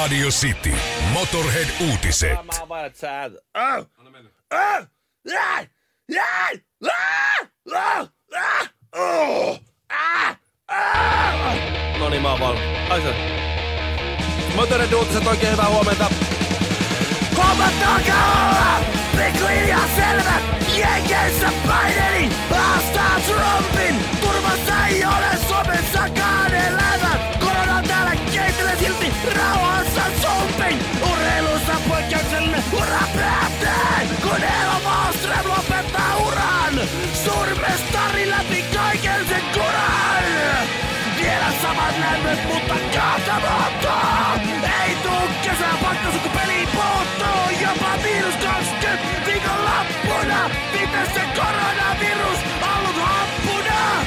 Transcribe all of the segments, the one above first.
Radio City. Motorhead-uutiset. Mä että sä... Oh! No niin, mä oon valmis. Ai se. Motoren uutiset oikein hyvää huomenta. Huomattakaa olla! Pikkuhiljaa selvä! Jenkeissä paineli! Haastaa Trumpin! Turvassa ei ole Suomessakaan elävä! Rauhassa sumpin! Urheilussa poikkeuksellinen ura päättyy! Kun Eero Wallström lopettaa uran! Suurmestari läpi kaiken sen kuran! Vielä samat lämmöt, mutta kahta muuttuu! Ei tuu kesää pakkasu, kun peli puuttuu! Jopa miinus 20 viikonloppuna! Miten se koronavirus ollut happuna?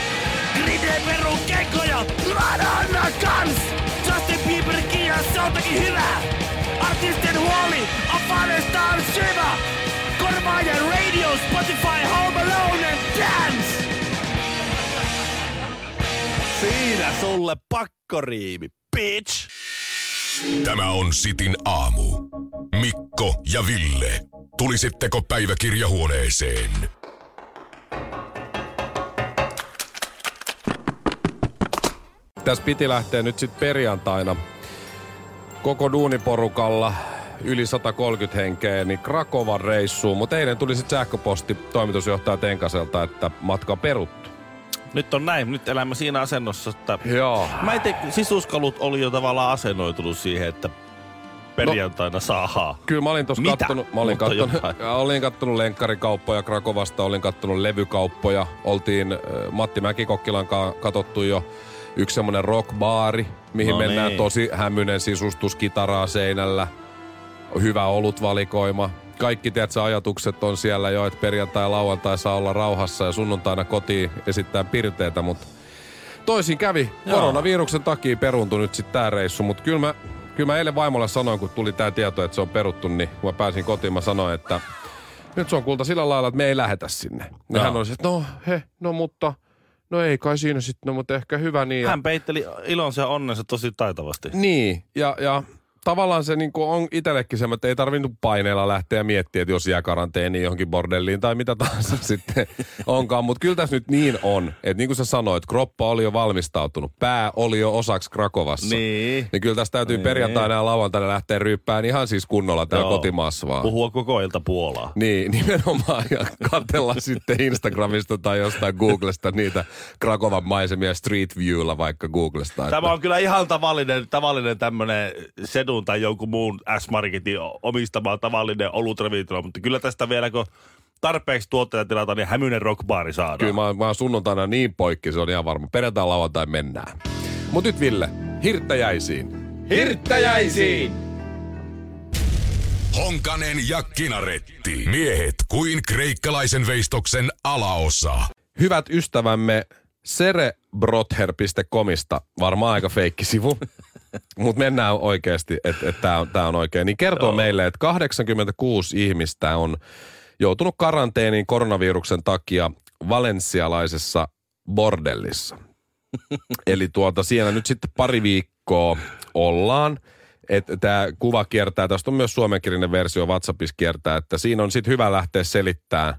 Gride peru keikkoja, Madonna kans! Justin Bieberkin ja se on toki hyvä! Artistien huoli, afaneesta on syvä! Korvaajan radio, Spotify, Home Alone and Dance! Siinä sulle pakkoriimi, bitch! Tämä on Sitin aamu. Mikko ja Ville. Tulisitteko päiväkirjahuoneeseen? Tässä piti lähteä nyt sitten perjantaina koko duuniporukalla yli 130 henkeä, niin Krakovan reissuun. Mutta eilen tuli sitten sähköposti toimitusjohtaja Tenkaselta, että matka peruttu. Nyt on näin, nyt elämme siinä asennossa, että... Joo. Mä itse, sisuskalut oli jo tavallaan asennoitunut siihen, että perjantaina saadaan. Kyllä mä olin tuossa kattonut, mä olin Mutta kattonut, jotain. olin kattonut lenkkarikauppoja Krakovasta, olin kattonut levykauppoja. Oltiin Matti Mäkikokkilan kanssa katottu jo yksi semmonen rockbaari, mihin No mennään niin. tosi hämyinen sisustus, kitaraa seinällä, hyvä olutvalikoima. Kaikki, tiedätkö, ajatukset on siellä jo, että perjantai ja lauantai saa olla rauhassa ja sunnuntaina kotiin esittää pirteitä, mutta toisin kävi. Joo. Koronaviruksen takia peruuntui nyt sitten tää reissu, mutta kyllä mä, kyllä mä eilen vaimolle sanoin, kun tuli tää tieto, että se on peruttu, niin kun mä pääsin kotiin, mä sanoin, että nyt se on kulta sillä lailla, että me ei lähetä sinne. Ja Joo. hän se, että no he, no mutta, no ei kai siinä sitten, no mutta ehkä hyvä niin. Ja- Hän peitteli ilonsa ja onnensa tosi taitavasti. niin, ja, ja tavallaan se niinku on itsellekin se, että ei tarvinnut paineella lähteä miettiä, että jos jää karanteeniin johonkin bordelliin tai mitä tahansa sitten onkaan. Mutta kyllä tässä nyt niin on, että niin kuin sä sanoit, kroppa oli jo valmistautunut, pää oli jo osaksi Krakovassa. Niin. Niin kyllä tässä täytyy Niin. perjantaina ja lauantaina lähteä ryppään ihan siis kunnolla täällä Joo. kotimaassa vaan. Puhua koko ilta Puolaa. Niin, nimenomaan. Ja katsella sitten Instagramista tai jostain Googlesta niitä Krakovan maisemia Street Viewlla vaikka Googlesta. Tämä on kyllä ihan tavallinen, tavallinen tämmönen sedun tai jonkun muun S-Marketin omistama tavallinen olutravintila, mutta kyllä tästä vielä kun tarpeeksi tuotteita tilataan, niin hämyinen rockbaari saadaan. Kyllä mä, mä oon sunnuntaina niin poikki, se on ihan varma. Perjantai lauantai mennään. Mut nyt Ville, hirttäjäisiin. Hirttäjäisiin! Honkanen ja Kinaretti. Miehet kuin kreikkalaisen veistoksen alaosa. Hyvät ystävämme cerebrother.comista, varmaan aika feikki-sivu, mutta mennään oikeasti, että et tämä on, tää on oikein. Niin kertoo Joo. meille, että 86 ihmistä on joutunut karanteeniin koronaviruksen takia valensialaisessa bordellissa. Eli tuota, siellä nyt sitten pari viikkoa ollaan. Tämä kuva kiertää, tästä on myös suomenkielinen versio WhatsAppissa kiertää, että siinä on sitten hyvä lähteä selittämään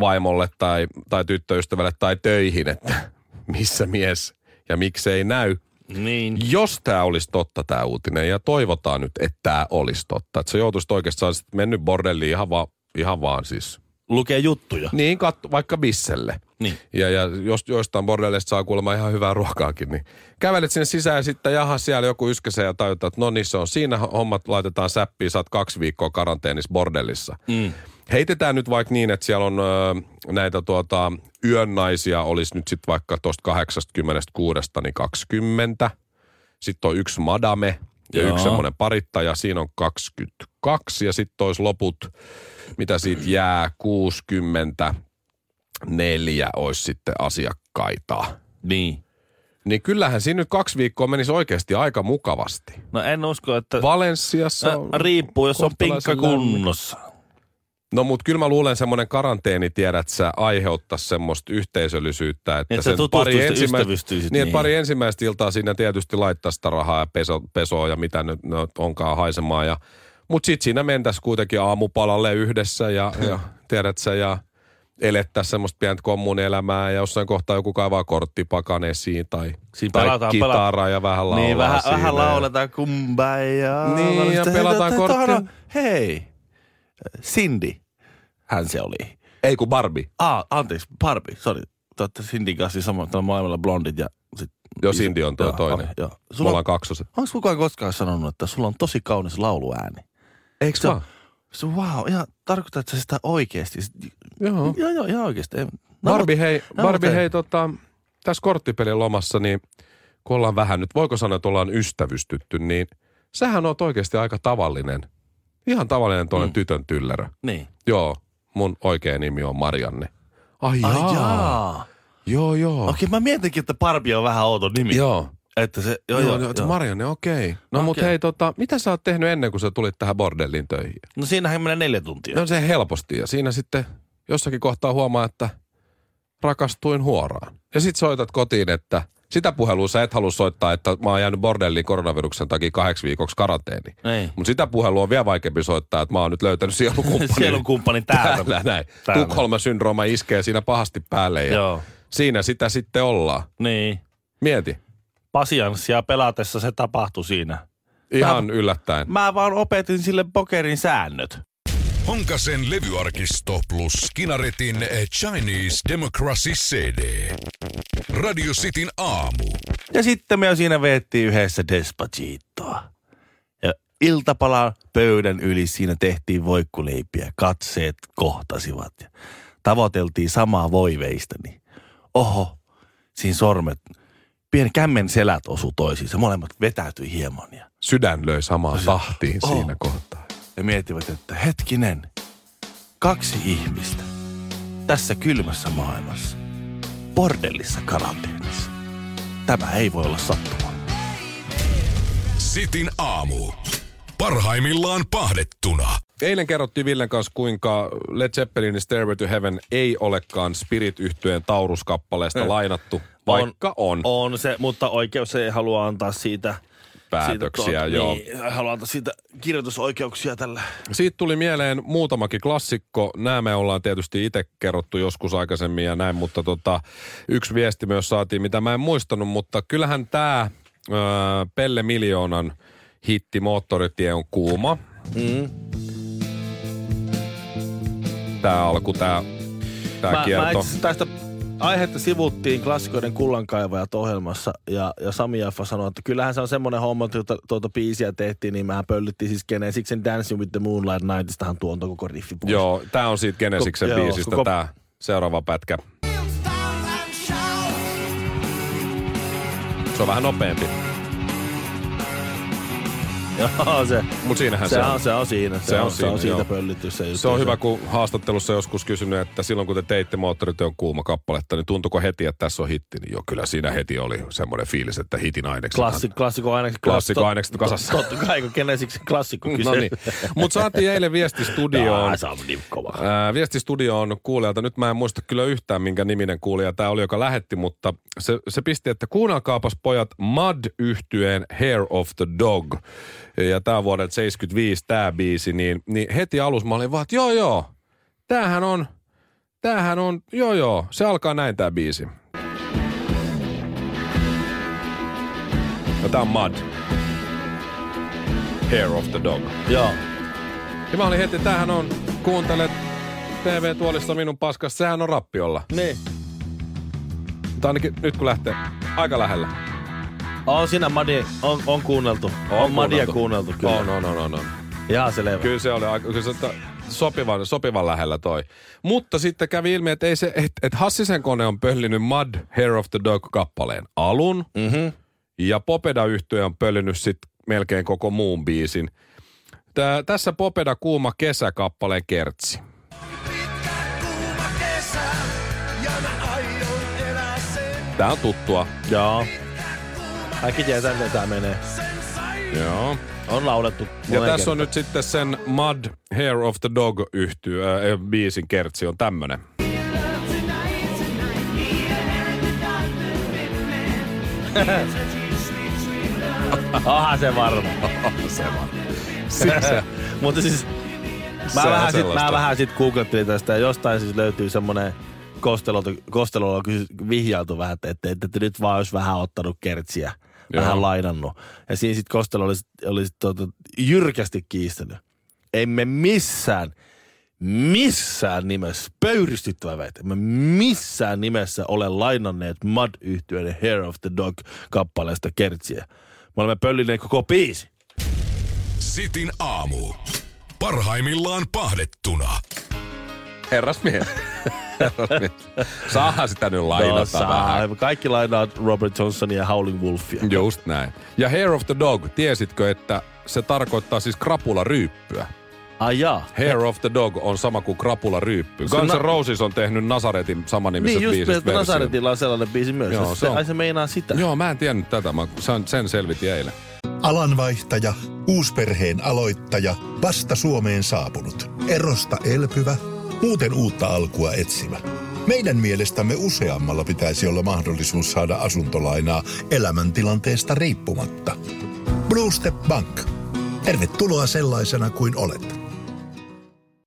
vaimolle tai, tai tyttöystävälle tai töihin, että missä mies ja miksei näy. Niin. Jos tämä olisi totta tämä uutinen, ja toivotaan nyt, että tämä olisi totta, että se joutuisi oikeastaan sit mennyt bordelliin ihan, va, ihan vaan siis. Lukee juttuja. Niin, katso, vaikka bisselle. Niin. Ja, ja jos joistain bordelleista saa kuulemma ihan hyvää ruokaakin, niin kävelet sinne sisään ja sitten jaha siellä joku yskäsee ja tajutaan, että no niin se on siinä hommat laitetaan säppiin, saat kaksi viikkoa karanteenissa bordellissa. Mm. Heitetään nyt vaikka niin, että siellä on ö, näitä tuota, yönnaisia olisi nyt sitten vaikka tuosta 86 niin 20. Sitten on yksi madame, ja Joo. yksi semmoinen parittaja, siinä on 22 ja sitten olisi loput, mitä siitä jää, 64 olisi sitten asiakkaita. Niin. Niin kyllähän siinä nyt kaksi viikkoa menisi oikeasti aika mukavasti. No en usko, että... Valenssiassa on... Ä, riippuu, jos on pinkka kunnossa. No mut kyllä mä luulen semmoinen karanteeni, tiedät sä, aiheuttaisi semmoista yhteisöllisyyttä, että, sä sen tutustuisit, ensimmäistä, ystävystyisit niin, että niihin. pari ensimmäistä iltaa siinä tietysti laittaa sitä rahaa ja peso, pesoa ja mitä nyt no, onkaan haisemaan. Ja, mutta sitten siinä mentäisi kuitenkin aamupalalle yhdessä ja, ja tiedät sä, ja elettäisiin semmoista pientä kommunielämää ja jossain kohtaa joku kaivaa korttipakan esiin tai, Siinä tai pelataan- kitaraa ja vähän laulaa Niin, vähän, siinä. vähän lauletaan kumbaya. Niin, ja pelataan korttia. Hei, Cindy, hän se oli. Ei kun Barbie. Ah, anteeksi, Barbie, sorry. Te olette Cindyn kanssa siis sama, tällä maailmalla blondit ja sit... Joo, Cindy on tuo Joo, toinen. Joo. Sulla on, ollaan kaksoset. onko kukaan koskaan sanonut, että sulla on tosi kaunis lauluääni? Eikö Se, se wow, ihan tarkoittaa, että sä sitä oikeesti. Joo. Joo, joo, ihan oikeesti. Ei- Barbie, hei, no, Barbie, hei tota, tässä korttipelin lomassa, niin kun ollaan vähän nyt, voiko sanoa, että ollaan ystävystytty, niin sähän on oikeasti aika tavallinen. Ihan tavallinen tuollainen mm. tytön tyllerö. Niin. Joo, mun oikea nimi on Marianne. Ai, Ai jaa. jaa. Joo, joo. Okei, mä mietinkin, että Barbie on vähän outo nimi. Joo. Että se, joo, Joo, joo, joo, joo. Marianne, okei. Okay. No okay. mut Okei. hei, tota, mitä sä oot tehnyt ennen kuin sä tulit tähän bordelliin töihin? No siinähän menee neljä tuntia. No se helposti ja siinä sitten jossakin kohtaa huomaa, että rakastuin huoraan. Ja sit soitat kotiin, että sitä puhelua sä et halua soittaa, että mä oon jäänyt bordelliin koronaviruksen takia kahdeksi viikoksi karanteeni. Ei. Mutta sitä puhelua on vielä vaikeampi soittaa, että mä oon nyt löytänyt sielukumppanin. Sielunkumppanin täältä. Täällä näin. Täällä. Tukholma-syndrooma iskee siinä pahasti päälle ja Joo. siinä sitä sitten ollaan. Niin. Mieti. Pasianssia pelatessa se tapahtui siinä. Ihan yllättäen. Mä vaan opetin sille pokerin säännöt. Honkasen levyarkisto plus Kinaretin Chinese Democracy CD. Radio Cityn aamu. Ja sitten me siinä veettiin yhdessä Despacitoa. Ja iltapalan pöydän yli siinä tehtiin voikkuleipiä. Katseet kohtasivat ja tavoiteltiin samaa voiveista. Niin oho, siinä sormet, pieni kämmen selät osu toisiinsa. Molemmat vetäytyi hieman ja, Sydän löi samaan tahtiin Oh. siinä kohtaa. Ja miettivät, että hetkinen, kaksi ihmistä tässä kylmässä maailmassa, bordellissa karanteenissa. Tämä ei voi olla sattumaa. Sitin aamu. Parhaimmillaan pahdettuna. Eilen kerrottiin Villen kanssa, kuinka Led Zeppelinin Stairway to Heaven ei olekaan spirit yhtyeen Taurus-kappaleesta lainattu, vaikka on, On se, mutta oikeus ei halua antaa siitä... päätöksiä. siitä, joo. Niin, haluaa antaa siitä kirjoitusoikeuksia tällä. Siitä tuli mieleen muutamakin klassikko. Nämä me ollaan tietysti itse kerrottu joskus aikaisemmin ja näin, mutta tota, yksi viesti myös saatiin, mitä mä en muistanut, mutta kyllähän tämä Pelle Miljoonan hitti Moottoritie on kuuma. Mm. Tämä alku, tämä tää Mä, mä kierto. itse asiassa tästä aihetta sivuttiin klassikoiden kullankaivajat ohjelmassa ja, ja Sami Jaffa sanoi, että kyllähän se on semmoinen homma, että tuota, tuota biisiä tehtiin, niin mä pöllyttiin siis keneen. Siksi sen Dancing with the Moonlight Nightistahan tuon koko riffi pois. Joo, tämä on siitä Genesiksen Ko- joo, biisistä koko- tämä seuraava pätkä. Se on vähän nopeampi, Joo, se, mutta siinähän se, se, on. se on siinä. Se, Se on on, se siinä, on siitä joo. pöllitty se juttu. Se on hyvä, kun haastattelussa joskus kysynyt, että silloin kun te teitte moottorityön kuuma kappaletta, niin tuntuiko heti, että tässä on hitti? Niin joo, kyllä siinä heti oli semmoinen fiilis, että hitin ainekset. Klassi, klassikko ainekset. Klassikko ainekset kasassa. Totta kai, kun Genesiksi klassikko kyse. No niin. Mutta saatiin eilen viesti studioon. Se niin kova. Ää, viesti studioon kuulijalta. Nyt mä en muista kyllä yhtään, minkä niminen kuulija tämä oli, joka lähetti, mutta se, se pisti, että kuunnelkaapas pojat mud yhtyeen Hair of the Dog. Ja tämä on vuodelta 75 tämä biisi, niin, niin heti alussa mä olin vaan, että joo joo, tämähän on, tämähän on, joo joo, se alkaa näin tämä biisi. Ja tää on Mud. Hair of the Dog. Joo. Ja mä olin heti, tämähän on, kuuntelet TV-tuolissa minun paskasta, sehän on rappiolla. Niin. Mutta ainakin nyt kun lähtee aika lähellä. On siinä Madi, on, on kuunneltu. On, on Madia kuunneltu, kyllä. On, on, on, on, on. Ihan selvä. Kyllä se oli kyllä se sopivan, sopivan lähellä toi. Mutta sitten kävi ilmi, että, ei se, et, et Hassisen kone on pöllinyt Mud Hair of the Dog kappaleen alun. Mm-hmm. Ja Popeda yhtye on pöllinyt sit melkein koko muun biisin. Tää, tässä Popeda kuuma kesäkappaleen kertsi. Tää on tuttua. Joo. Kaikki tietää, miten tää menee. Joo. On laulettu Ja tässä on kertaan. nyt sitten sen Mud Hair of the Dog yhtyä, äh, biisin kertsi on tämmönen. Aha, se varma. Se. Se, Mutta siis Se mä on vähän, sit, mä vähän sit googlettelin tästä ja jostain siis löytyy semmonen kostelolla on vihjailtu vähän, että, että, että, nyt vaan olisi vähän ottanut kertsiä, Joo. vähän lainannut. Ja siinä sitten Kostelo oli, oli sit, tuota, jyrkästi kiistänyt. Emme missään, missään nimessä, pöyristyttävä väite, emme missään nimessä ole lainanneet mud yhtyeen Hair of the Dog kappaleesta kertsiä. Me olemme pöllineet koko biisi. Sitin aamu. Parhaimmillaan pahdettuna. Herrasmies. Herrasmies. Saahan sitä nyt lainata No, saa. vähän. Kaikki lainaa Robert Johnsonia ja Howling Wolfia. Just näin. Ja Hair of the Dog, tiesitkö, että se tarkoittaa siis krapula-ryyppyä? Ai jaa. Hair of the Dog on sama kuin krapula-ryyppy. Se Guns na- Roses on tehnyt Nasaretin samanimiset Niin että version. Nazaretilla on sellainen biisi myös. Joo, Joo, se se, on. ai se meinaa sitä. Joo, mä en tiennyt tätä. Mä sen, sen selvitin eilen. Alanvaihtaja, uusperheen aloittaja, vasta Suomeen saapunut, erosta elpyvä, muuten uutta alkua etsimä. Meidän mielestämme useammalla pitäisi olla mahdollisuus saada asuntolainaa elämäntilanteesta riippumatta. Blue Step Bank. Tervetuloa sellaisena kuin olet.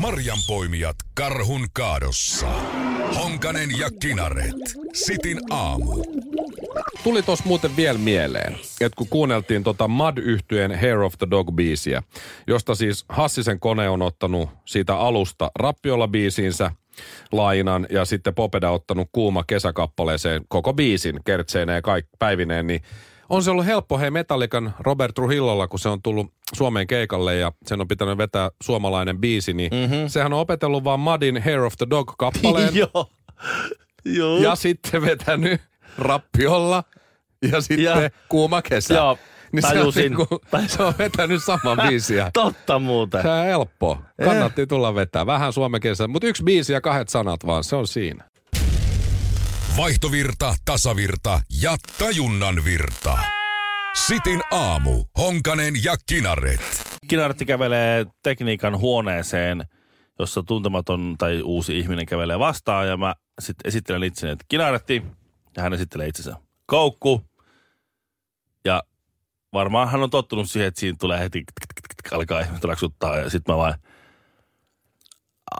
Marjanpoimijat karhun kaadossa. Honkanen ja Kinaret. Sitin aamu. Tuli tos muuten vielä mieleen, että kun kuunneltiin tota mud yhtyeen Hair of the Dog-biisiä, josta siis Hassisen kone on ottanut siitä alusta rappiolla biisiinsä lainan ja sitten Popeda ottanut kuuma kesäkappaleeseen koko biisin kertseineen ja kaik, päivineen, niin on se ollut helppo hei Metallican Robert Trujillolla, kun se on tullut Suomeen keikalle ja sen on pitänyt vetää suomalainen biisi, niin mm-hmm. sehän on opetellut vaan Mudin Hair of the Dog-kappaleen Joo. Joo. ja sitten vetänyt rappiolla ja sitten Ja- kuuma kesä. Joo, niin se on, niinku, se on vetänyt saman biisiä. Totta muuten. Se on helppo. Kannatti tulla vetää. Vähän suomen kesä, mutta yksi biisi ja kahdet sanat vaan, se on siinä. Vaihtovirta, tasavirta ja tajunnan virta. Sitin aamu. Honkanen ja Kinaret. Kinaretti kävelee tekniikan huoneeseen, jossa tuntematon tai uusi ihminen kävelee vastaan ja mä sitten esittelen itseni, että Kinaretti ja hän esittelee itsensä Koukku. Ja varmaan hän on tottunut siihen, että siinä tulee heti alkaa ihmiset raksuttaa ja sitten mä vaan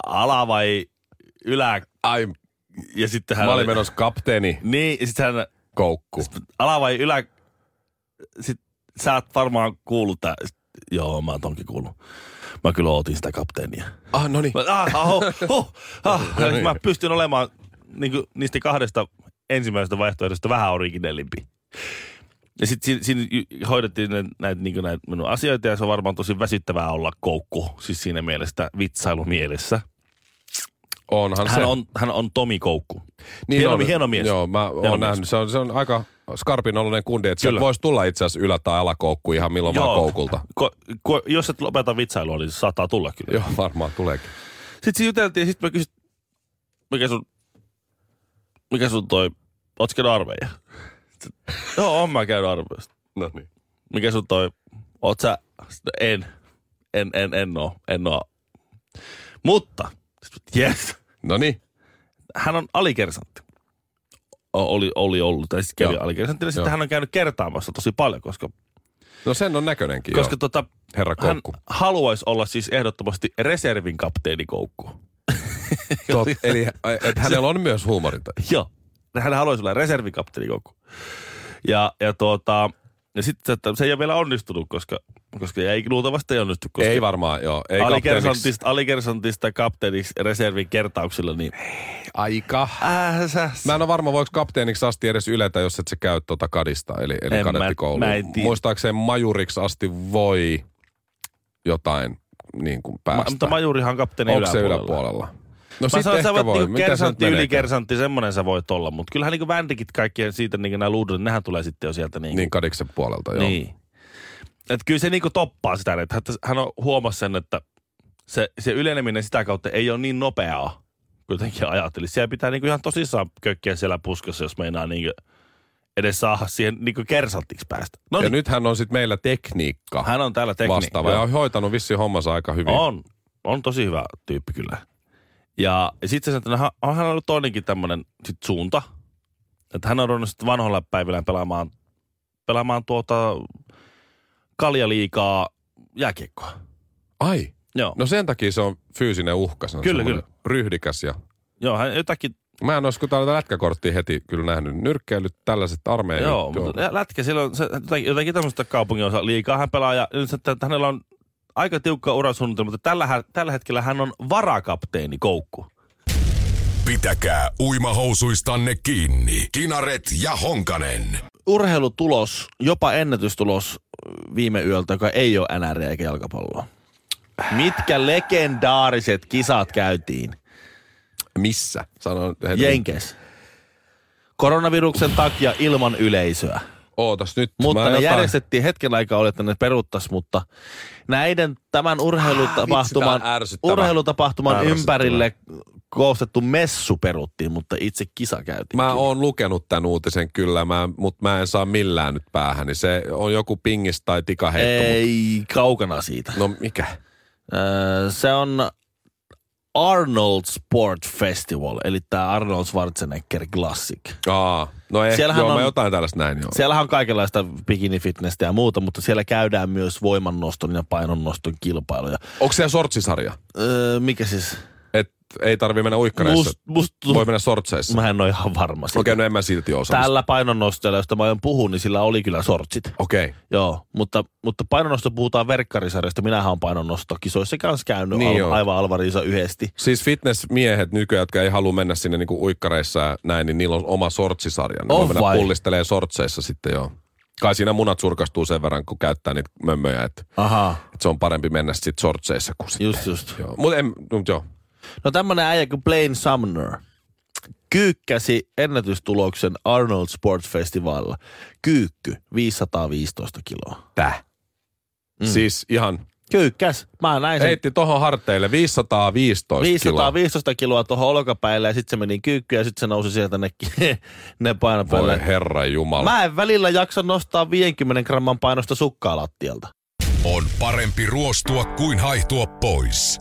ala vai ylä Ai, ja sitten hän mä olin oli- menossa kapteeni Niin, ja sitten hän koukku. ala vai ylä... Sitten sä oot varmaan kuullut tää. Sit, Joo, mä oon tonkin kuullut. Mä kyllä ootin sitä kapteenia. Ah, no niin. Mä, ah, ah, oh, oh, ah. No niin. mä pystyn olemaan niin niistä kahdesta ensimmäisestä vaihtoehdosta vähän originellimpi. Ja sitten siinä, siinä hoidettiin näitä, niin näitä minun asioita ja se on varmaan tosi väsyttävää olla koukku. Siis siinä mielessä vitsailumielessä. Onhan Hän se. on, hän on Tomi Koukku. niin hieno- on. hieno mies. Joo, mä Hieno oon mies. nähnyt. Se on, se on aika skarpin oloinen kundi, että Kyllä. voisi tulla itse asiassa ylä- tai alakoukku ihan milloin vaan koukulta. Ko, ko, jos et lopeta vitsailua, niin se saattaa tulla kyllä. Joo, varmaan tuleekin. Sitten siinä juteltiin ja sitten mä kysyin, mikä sun, mikä sun toi, ootko käynyt armeija? Joo, on mä käynyt armeijasta. No niin. Mikä sun toi, oot sä, en, en, en, en oo, en oo. Mutta, yes, No niin. hän on alikersantti. O- Oli, oli ollut, tai siis kävi alikersantti. Ja sitten hän on käynyt kertaamassa tosi paljon, koska, No sen on näköinenkin koska joo. tota, Herra hän koukku. haluaisi olla siis ehdottomasti reservin kapteeni Koukku. Tot, eli että hänellä on myös huumorinta. Joo. Hän haluaisi olla reservikapteeni Koukku. Ja, ja tuota, Ja sitten että se ei ole vielä onnistunut, koska, koska ei luultavasti ei onnistu. Koska Ei varmaan, joo. Ei alikersantista, alikersantista kapteeniksi reservin kertauksilla, niin Aika. sä, Mä en ole varma, voiko kapteeniksi asti edes yletä, jos et sä käy tuota kadista, eli, eli kadettikoulua. Muistaakseni majuriksi asti voi jotain niin kuin ma, päästä. mutta majurihan kapteeni Onko se yläpuolella. No Mä että sä voit voi. niinku nyt kersantti, ylikersantti, semmonen sä voit olla. Mutta kyllähän niinku väntikit kaikkien siitä, niinku nämä luudut, nehän tulee sitten jo sieltä niinku. Niin kadiksen puolelta, joo. Niin. Et kyllä se niinku toppaa sitä, että hän- hän on huomasi sen, että se, se yleneminen sitä kautta ei ole niin nopeaa, kuitenkin ajatteli. Siellä pitää niinku ihan tosissaan kökkiä siellä puskassa, jos meinaa niinku edes saada siihen niinku kersantiksi päästä. No Ja niin, nythän on sitten meillä tekniikka hän on täällä tekniikka. vastaava ja on hoitanut vissiin hommansa aika hyvin. On, on tosi hyvä tyyppi kyllä. Ja sitten se, että hän- on hän ollut toinenkin tämmöinen sit suunta, että hän on ruvennut sitten vanhoilla päivillä pelaamaan, pelaamaan tuota kaljaliikaa jääkiekkoa. Ai, Joo. no sen takia se on fyysinen uhka. Se on Kyllä, semmoinen Ryhdikäs ja Joo, hän jotakin, Mä en olisi täältä lätkäkorttia heti kyllä nähnyt. Nyrkkeilyt, tällaiset armeijan joo, juttu. mutta lätkä, silloin se, jotakin, jotakin tämmöistä kaupungin osa liikaa hän pelaa ja nyt että hänellä on aika tiukka urasuunnitelma, mutta tällä, tällä hetkellä hän on varakapteeni Koukku. Pitäkää uimahousuistanne kiinni. Kinaret ja Honkanen. urheilutulos, jopa ennätystulos viime yöltä, joka ei ole NR eikä jalkapalloa. Mitkä legendaariset kisat käytiin Missä? Sanon heti. Jenkes? Koronaviruksen takia ilman yleisöä. Ootas nyt. Mutta Mä ne jotain- järjestettiin hetken aikaa, oli, että ne peruttas, mutta näiden tämän urheilutapahtuman, ärsyttävää. urheilutapahtuman ympärille koostettu messu peruttiin, mutta itse kisa käytiin. Mä oon lukenut tämän uutisen kyllä, mä, mutta mä en saa millään nyt päähän. Niin se on joku pingis tai tikaheitto. Ei kaukana siitä. no mikä? Öö, se on Arnold Sport Festival, eli tämä Arnold Schwarzenegger Classic. Aa, no ehkä, Siellähän joo, on- mä jotain tällaista näin joo. Siellähän on kaikenlaista bikini-fitnessä ja muuta, mutta siellä käydään myös voimannoston ja painonnoston kilpailuja. Onko siellä sortsisarja? Öö, mikä siis? Ei tarvi mennä uikkareissa. Must, must, Voi mennä sortseissa. Mä en ole ihan varma siitä. Okei, no en mä silti osaa. Tällä painonnostolla, josta mä aion puhua, niin sillä oli kyllä sortsit. Okei. Joo, mutta, mutta painonnosto puhutaan verkkarisarjasta. Minähän on painonnostokisoissa kanssa käynyt Niin al- aivan Alvariisa yhdesti. Siis fitnessmiehet nykyään, jotka ei halua mennä sinne niinku uikkareissa ja näin, niin niillä on oma sortsisarja. Ne voi mennä vai? pullistelee sortseissa sitten joo. Kai siinä munat surkastuu sen verran, kun käyttää niitä mömmöjä, että, Aha, että se on parempi mennä sitten sortseissa kuin sitten. just just. Joo. Mutta mut joo. No tämmönen äijä kuin Blaine Sumner kyykkäsi ennätystuloksen Arnold Sports Festivalilla. Kyykky, 515 kiloa. Tää. Mm. Siis ihan Kyykkäs, mä näin sen. heitti tohon harteille 515 kiloa. 515 kiloa tuohon olkapäille ja sitten se meni kyykky ja sitten se nousi sieltä ne, ne painopäälle. Voi herra jumala. Mä en välillä jaksa nostaa 50 gramman painosta sukkaa lattialta. On parempi ruostua kuin haihtua pois.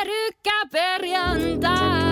Pyörykkäperjantai!